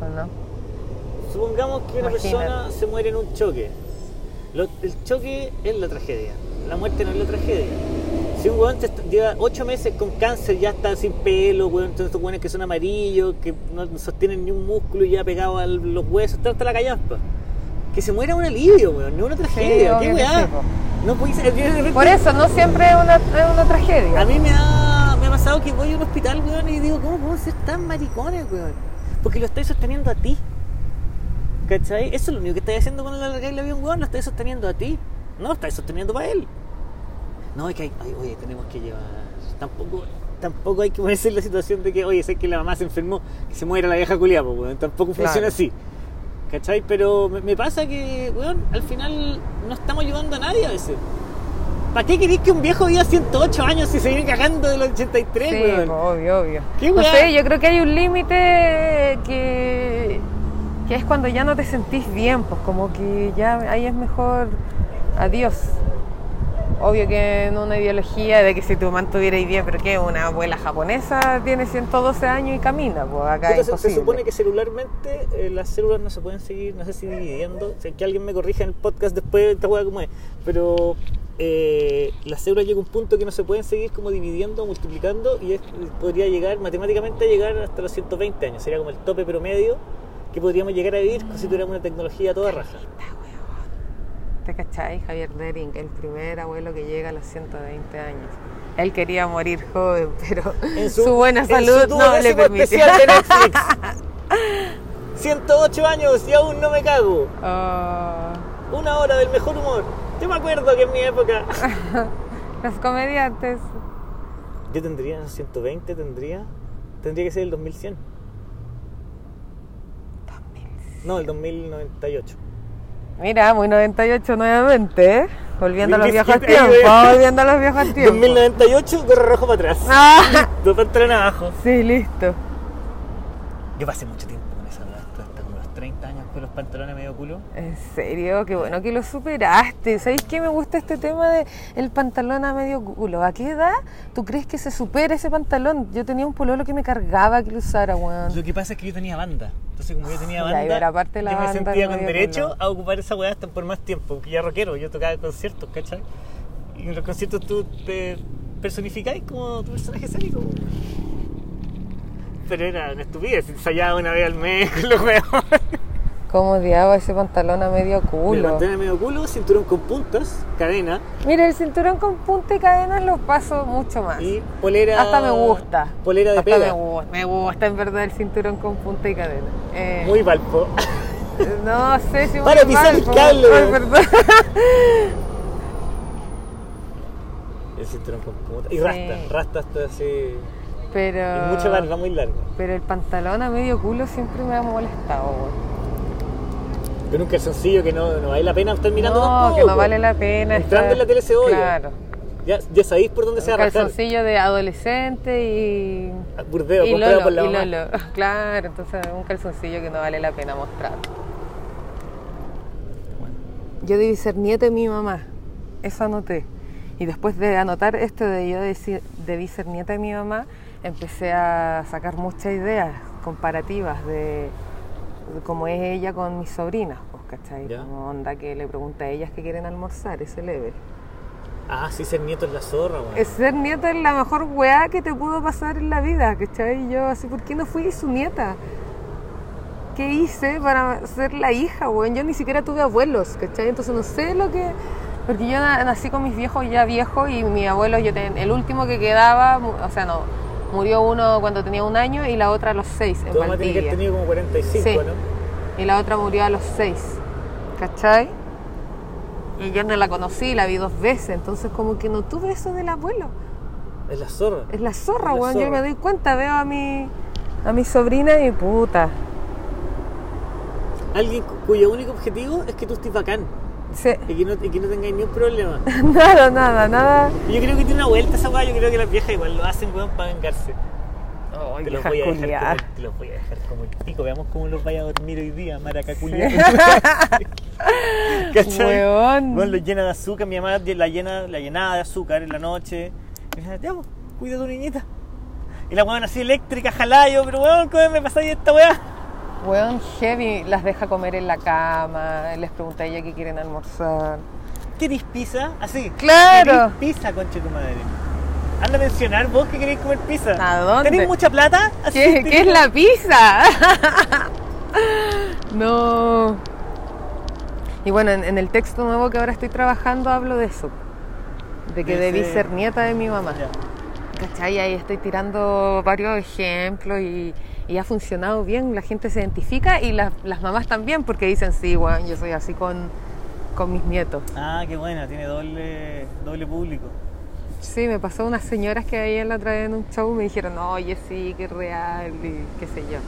¿O no? Supongamos que una Imagínate. persona se muere en un choque. Lo- el choque es la tragedia. La muerte no es la tragedia. Si un weón te lleva ocho meses con cáncer, ya está sin pelo, weón, entonces estos weones que son amarillos, que no sostienen ni un músculo y ya pegado a los huesos, está hasta la callampa. Que se muera es un alivio, weón, no es una tragedia. ¿Qué obvio que weá? sí, no puede ser. de repente- Por eso, no siempre es una, es una tragedia. A mí me ha, me ha pasado que voy a un hospital, weón, y digo, ¿cómo podemos ser tan maricones, weón? Porque lo estáis sosteniendo a ti. ¿Cachai? Eso es lo único que estáis haciendo alargáis la vida a un weón, lo estáis sosteniendo a ti. No lo estáis sosteniendo para él. No, es que hay, ay, oye, tenemos que llevar. Tampoco, tampoco hay que ponerse en la situación de que, oye, sé que la mamá se enfermó, que se muera la vieja culiada, pues, weón. Tampoco funciona así. ¿Cachai? Pero me, me pasa que, weón, al final no estamos ayudando a nadie a veces. ¿Para qué queréis que un viejo viva 108 años y se viene cagando de los 83, Sí, weón? obvio, obvio. ¿Qué no sé, yo creo que hay un límite que que es cuando ya no te sentís bien, pues como que ya ahí es mejor adiós. Obvio que en una ideología de que si tu mamá tuviera bien, pero que una abuela japonesa tiene 112 años y camina, pues acá es Entonces, se supone que celularmente eh, las células no se pueden seguir, no sé si dividiendo, si que alguien me corrija en el podcast después, esta hueá como es, pero eh, las células llega a un punto que no se pueden seguir como dividiendo, multiplicando y es- podría llegar matemáticamente a llegar hasta los 120 años, sería como el tope promedio que podríamos llegar a vivir si tuviéramos una tecnología a toda raja. ¿Te cachai? Javier Dering, el primer abuelo que llega a los 120 años. Él quería morir joven, pero En su, buena en salud su no le de Netflix. 108 años y aún no me cago. Oh, Una hora del mejor humor. Yo me acuerdo que en mi época. los comediantes. Yo tendría 120, tendría. Tendría que ser el 2100. No, el 2098. Mira, muy 98 nuevamente, ¿eh? Volviendo a los viejos tiempos, volviendo a los viejos tiempos. 2098, gorro rojo para atrás. Ah, Dos pantalones abajo. sí, listo. Yo pasé mucho tiempo con esa edad, hasta como los 30 años con los pantalones medio culo. En serio, qué bueno que lo superaste. ¿Sabéis qué me gusta este tema de el pantalón a medio culo? ¿A qué edad tú crees que se supera ese pantalón? Yo tenía un pololo que me cargaba que lo usara, weón. Lo que pasa es que yo tenía banda. Entonces, como yo tenía banda, y era parte de la yo me banda, sentía con derecho a ocupar esa weá hasta por más tiempo. Porque ya rockero, yo tocaba conciertos, ¿cachai? Y en los conciertos tú te personificáis como tu personaje escénico. Pero era una estupidez, ensayaba una vez al mes con los. Cómo odiaba ese pantalón a medio Me culo. mantenía medio culo, cinturón con puntas, cadena Mira, el cinturón con punta y cadenas lo paso mucho más. y polera. Hasta me gusta. Polera de Hasta pega. Me, gusta, me gusta en verdad el cinturón con punta y cadena. Eh, Muy palpo. No sé si Para muy pisar mal, el cable. El cinturón con puntas. Y Sí. rasta, rasta hasta así. Pero, Y mucha barba muy larga. pero el pantalón a medio culo siempre me ha molestado, weón. Con un calzoncillo que no, no vale la pena estar mirando No, tampoco. que no vale la pena. Entrando estar- en la tele cebolla. Claro. Ya, ya sabéis por dónde se va Un a calzoncillo de adolescente y. Burdeo, y comprado Lolo, por la y. Lolo. Claro, entonces un calzoncillo que no vale la pena mostrar. Yo debí ser nieta de mi mamá. Eso anoté. Y después de anotar esto de yo decir, debí ser nieta de mi mamá, empecé a sacar muchas ideas comparativas de, de cómo es ella con mis sobrinas, pues, ¿cachai? Ya. Como onda que le pregunta a ellas que quieren almorzar, ese level. Ah, sí, ser nieto es la zorra, weón. Es ser nieta es la mejor weá que te pudo pasar en la vida, ¿cachai? Y yo así, ¿por qué no fui su nieta? ¿Qué hice para ser la hija, weón? Yo ni siquiera tuve abuelos, ¿cachai? Entonces no sé lo que... Porque yo na- nací con mis viejos ya viejos y mi abuelo, yo ten- el último que quedaba, o sea, no, murió uno cuando tenía un año y la otra a los seis en Tu mamá tiene que Valdivia. haber tenido como 45, Sí. ¿no? Y la otra murió a los seis, ¿cachai? Y yo no la conocí, la vi dos veces, entonces como que no tuve eso del abuelo. Es la zorra. Es la zorra, weón. Yo me doy cuenta, veo a mi, a mi sobrina y puta. Alguien cu- cuyo único objetivo es que tú estés bacán Sí. y que no, y que no tengáis ni un problema. Nada, nada, nada. Yo creo que tiene una vuelta esa weá, yo creo que las viejas igual lo hacen, weón, para vengarse. Te los, voy a dejar como, el- te los voy a dejar como el pico. Veamos cómo los vaya a dormir hoy día, maraca culiá. ¿Cachai? Weón. Weón, los llena de azúcar. Mi mamá la llena, la llenaba de azúcar en la noche. Y me decía, pues, cuida a tu niñita. Y la weón así eléctrica, jalayo, pero weón, ¿cómo me pasáis esta weá? Weón, heavy, las deja comer en la cama, les pregunta a ella qué quieren almorzar. ¿Queréis pizza? Así. Claro. ¿Queréis pizza, conche tu madre? Anda a mencionar vos que queréis comer pizza. ¿A dónde? ¿Tenéis mucha plata? Así, ¿Qué, es la pizza? no. Y bueno, en, en el texto nuevo que ahora estoy trabajando hablo de eso. De que De debí ser nieta de mi mamá. Ya. ¿Cachai? Ahí estoy tirando varios ejemplos y, y ha funcionado bien, la gente se identifica y las, las mamás también porque dicen, sí, bueno, yo soy así con, con mis nietos. Ah, qué buena, tiene doble, doble público. Sí, me pasó unas señoras que veían la otra vez en un show y me dijeron, oye, sí, es real y qué sé yo.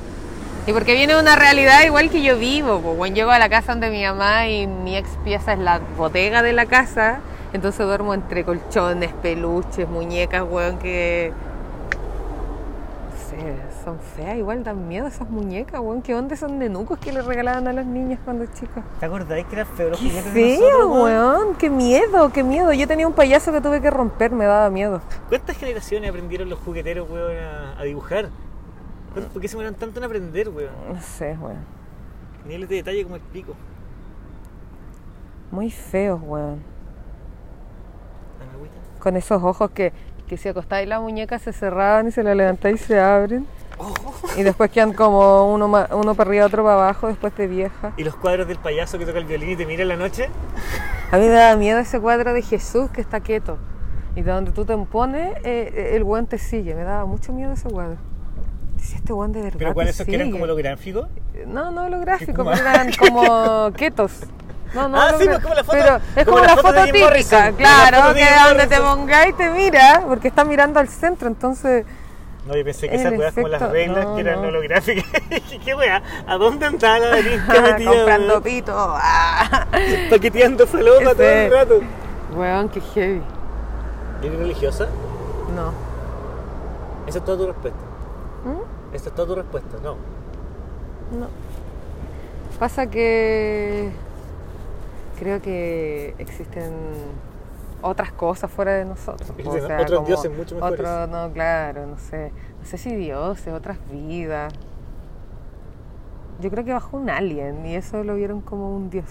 Y porque viene una realidad igual que yo vivo, pues, bueno, llego a la casa donde mi mamá y mi ex pieza es la bodega de la casa, entonces duermo entre colchones, peluches, muñecas, weón, que... Son feas, igual dan miedo esas muñecas, weón. ¿Qué onda esos nenucos que le regalaban a las niñas cuando chicas? ¿Te acordáis que eran feos los ¡Qué juguetes de feo, nosotros, weón? weón! ¡Qué miedo, qué miedo! Yo tenía un payaso que tuve que romper, me daba miedo. ¿Cuántas generaciones aprendieron los jugueteros, weón, a, a dibujar? ¿Cuánto- ¿Por qué se demoran tanto en aprender, weón? No sé, weón. Niveles de detalle como el pico. Muy feos, weón. Con esos ojos que, que si acostáis la muñeca se cerraban y se la levantáis y se abren. Y después quedan como uno, ma- uno para arriba, otro para abajo, después de vieja. ¿Y los cuadros del payaso que toca el violín y te mira en la noche? A mí me daba miedo ese cuadro de Jesús que está quieto. Y de donde tú te pones, eh, el weón te sigue. Me daba mucho miedo ese cuadro. Si este weón de verdad Pero cuáles esos que eran como holográficos. No, no holográfico, ¿Cómo? pero eran como quietos. No, no, Ah, sí, pues, como la foto- pero es como como, la la foto típica, claro, que donde te pongáis te mira, porque está mirando al centro, entonces No, yo pensé que esas weas como las reglas no, que eran no. holográficas. ¿Qué wea? ¿A dónde andaba la Darinka metida? comprando pito. ah. Paqueteando falopa todo Ese- el rato. Weón, qué heavy. ¿Eres religiosa? No. Esa es toda tu respuesta. ¿Mm? Esa es toda tu respuesta, no. No. Pasa que creo que existen otras cosas fuera de nosotros. Existen otros dioses mucho mejores. Otro, no, claro, no sé. No sé si dioses, otras vidas. Yo creo que bajó un alien y eso lo vieron como un dios.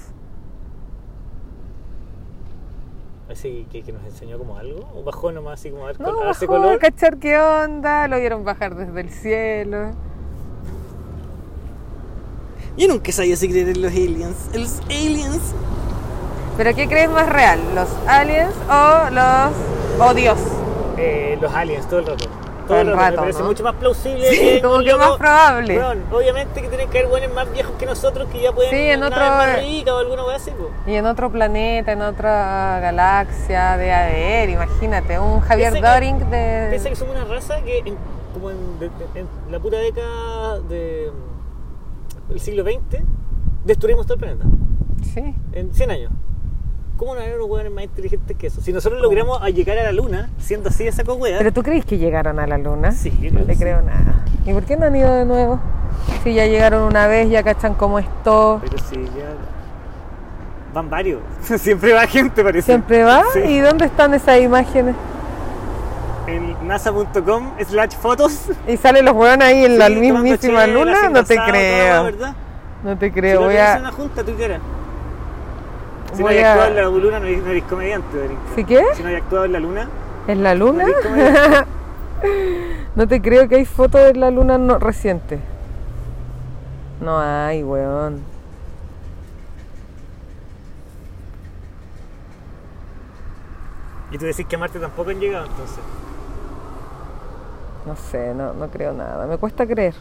Así que, que nos enseñó como algo. ¿O bajó nomás así como a ver No, a bajó a color? cachar qué onda, lo vieron bajar desde el cielo. Yo nunca sabía si creer en los aliens. En los aliens. ¿Pero qué crees más real? ¿Los aliens o los... o Dios? Eh, los aliens todo el rato. Todo, el rato. Me parece ¿no? mucho más plausible. Sí, que como que más probable. Obviamente que tienen que haber buenos más viejos que nosotros que ya pueden Sí, en otro- más ricas o alguna wea así, po. Y en otro planeta, en otra galaxia, de haber, imagínate, un Javier Doring de... Piensa que somos una raza que en, como en, la pura década de, del siglo XX destruimos todo el planeta. Sí, En 100 años. ¿Cómo no hay unos hueones más inteligentes que eso? Si nosotros logramos a llegar a la luna, siendo así de saco hueá, pero ¿tú crees que llegaron a la luna? Sí, no sí. creo nada. ¿Y por qué no han ido de nuevo? Si ya llegaron una vez, ya cachan cómo es todo. Pero sí, ya. Van varios. Siempre va gente, parece. ¿Siempre va? Sí. ¿Y dónde están esas imágenes? En nasa.com slash fotos. ¿Y salen los hueones ahí en la Sí, mismísima luna? No te creo. todo, ¿verdad? No te Si creo. no Voy a... una junta, tú quieras. Si no hay a- actuado en la luna, no eres, no eres comediante. ¿Sí qué? Si no hay actuado en la luna, ¿En la luna? No te creo que hay fotos de la luna no, reciente. No hay, weón. Y tú decís que a Marte tampoco han llegado, entonces. No sé, no, no creo nada. Me cuesta creer.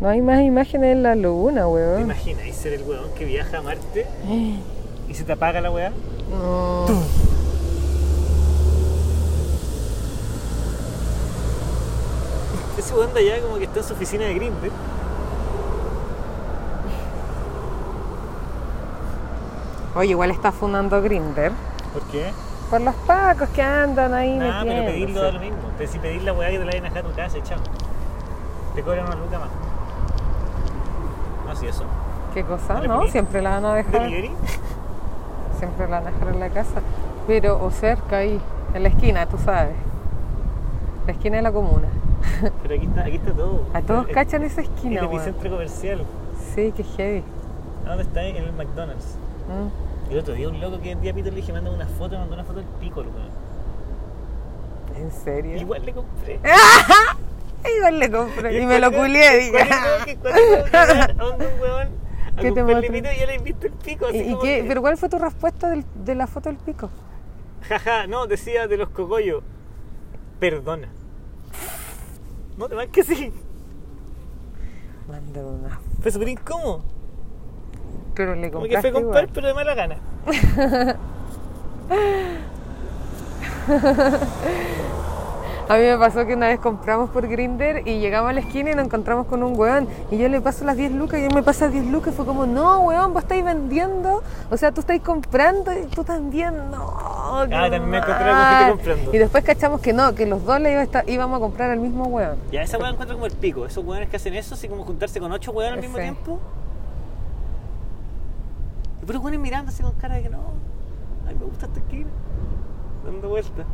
No hay más imágenes en la luna, ¿Te weón. imaginas ser el weón que viaja a Marte y se te apaga la weá? No. Ese weón de allá como que está en su oficina de Grindr. Oye, igual está fundando Grinder. ¿Por qué? Por los pacos que andan ahí Nada, pero pedirlo da lo mismo. Pero si pedir la weá que te la vayan a dejar a tu casa, chao. Te cobran una luca más. Eso. ¿Qué cosa? ¿No siempre la van a dejar. ¿Delivery? Siempre la van a dejar en la casa. Pero, o cerca ahí, en la esquina, tú sabes. La esquina de la comuna. Pero aquí está, aquí está todo. A todos El- cachan esa El esquina, weón. epicentro comercial. Sí, qué heavy. ¿A dónde está? En el McDonald's. Mm. El otro día un loco que vendía a Peter le dije, manda una foto, mandó una foto del pico, weón. ¿En serio? Igual le compré. Igual le compré y me lo culié, dije. ¿Qué te y ya le he visto el pico. ¿Y, Así y como qué? que- ¿Pero cuál fue tu respuesta del- de la foto del pico? Jaja, no, decía de los cogollos. Perdona. No, te que sí. Mándame una. Fue súper incómodo. Pero le Como que fue comprar, pero de mala gana. A mí me pasó que una vez compramos por Grinder y llegamos a la esquina y nos encontramos con un weón. Y yo le paso las 10 lucas y él me pasa 10 lucas. Fue como, no, weón, vos estáis vendiendo. O sea, tú estáis comprando y tú también, no. Ah, también me encontré comprando. Y después cachamos que no, que los dos le iba a estar- íbamos a comprar al mismo weón. Ya, esa weá encuentro como el pico. Esos weones que hacen eso, así como juntarse con ocho weones al mismo Sí. tiempo. Y puros weones mirando así con cara de que no. Ay, me gusta esta esquina. Dando vueltas.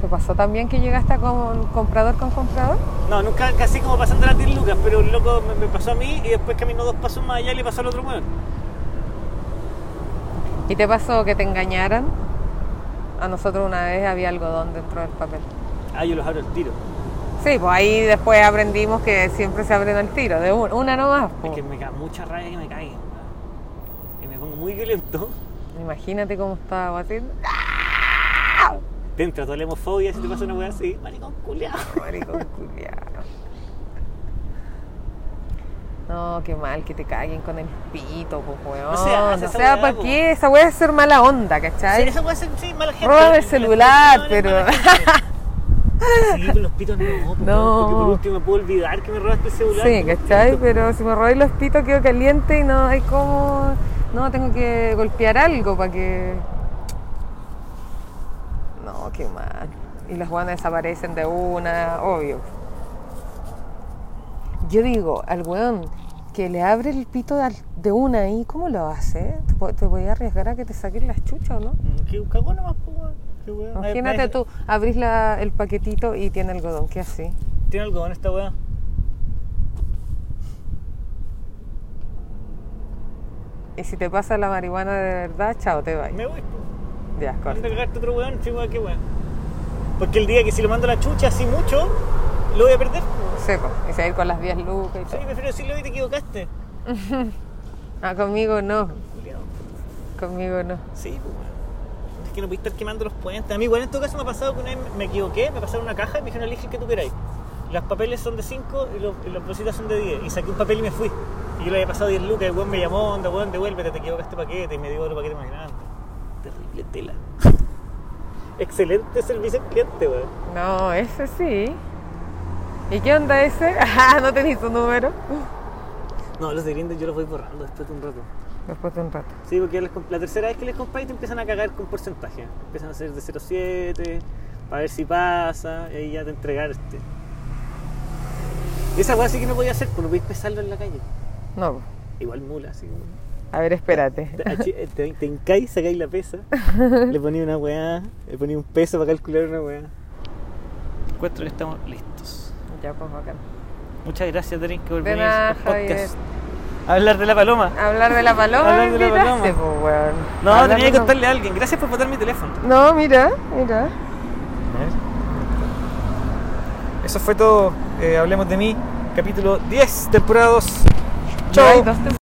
¿Te pasó también que llegaste con comprador con comprador? No, nunca casi como pasando las 10 lucas, pero el loco me, me pasó a mí y después caminó dos pasos más allá y le pasó al otro weón. ¿Y te pasó que te engañaran? A nosotros una vez había algodón dentro del papel. Ah, yo los abro el tiro. Sí, pues ahí después aprendimos que siempre se abren al tiro, de un- una nomás. po. Es que me da mucha rabia que me caigan. Y me pongo muy violento. Imagínate cómo estaba haciendo. Te entra toda la hemofobia si te pasa una weá así. Maricón culiao. Maricón culiao. No, qué mal que te caguen con el pito, pues weón. No se hace No esa sea, ¿para po. qué? Esa weá es ser mala onda, Sí, ¿cachai? esa weá es sí, mala gente. Roban el celular, pero-. Sí, pero los pitos no, No. Porque por último me puedo olvidar que me robaste el celular. Sí, ¿cachai? Pero si me robáis los pitos quedo caliente y no hay como... No, tengo que golpear algo para que... No, qué mal. Y las guanas desaparecen de una, obvio. Yo digo, al weón que le abre el pito de una ahí, ¿cómo lo hace? ¿Te, voy a arriesgar a que te saquen las chuchas o no? Mm, Qué cagón nomás, weón. Imagínate tú, abrís la- el paquetito y tiene algodón, ¿qué así? ¿Tiene algo con esta weá? Y si te pasa la marihuana de verdad, chao, te vas. Me voy. Ya, corta. Manda a cagarte otro weón, sí, weón, qué weón. Porque el día que si lo mando a la chucha así mucho, lo voy a perder. po. Seco. Y se va a ir con las 10 lucas y Sí, todo. prefiero decirle hoy te equivocaste. Ah, conmigo no. Conmigo no. Sí, pues weón. Es que no puedes estar quemando los puentes. A mí, bueno, en todo caso me ha pasado que una vez me equivoqué, me pasaron una caja y me dijeron elige el que tú queráis. Los papeles son de 5 y los, y los bolsitas son de 10. Y saqué un papel y me fui. Y yo le había pasado 10 lucas, el weón me llamó, onda, weón, devuélvete, te equivocaste paquete y me dio otro paquete más grande. Terrible tela. Excelente servicio al cliente, weón. No, ese sí. ¿Y qué onda ese? Ah, no tenéis tu número. No, los de Grindr yo los voy borrando después de un rato. Después de un rato. Sí, porque les la tercera vez que les compráis te empiezan a cagar con porcentaje. Empiezan a ser de 0,7 para ver si pasa y ahí ya te entregaste. Y esa weá sí que no podía hacer, porque no podéis pesarlo en la calle. No. Igual mula, así. A ver, espérate. Te, te, te hincáis, sacáis la pesa, le ponéis una weá, le ponéis un peso para calcular una weá. Encuentro que estamos listos. Ya, pues bacán. Muchas gracias, Darín, que volvís al podcast. A hablar de la paloma. Hablar de la paloma. Hablar de la paloma. weón. No, Hablar tenía que contarle a alguien. Gracias por botar mi teléfono. No, mira, mira. Eso fue todo. Eh, hablemos de mí. Capítulo 10, temporada 2. Ya hay dos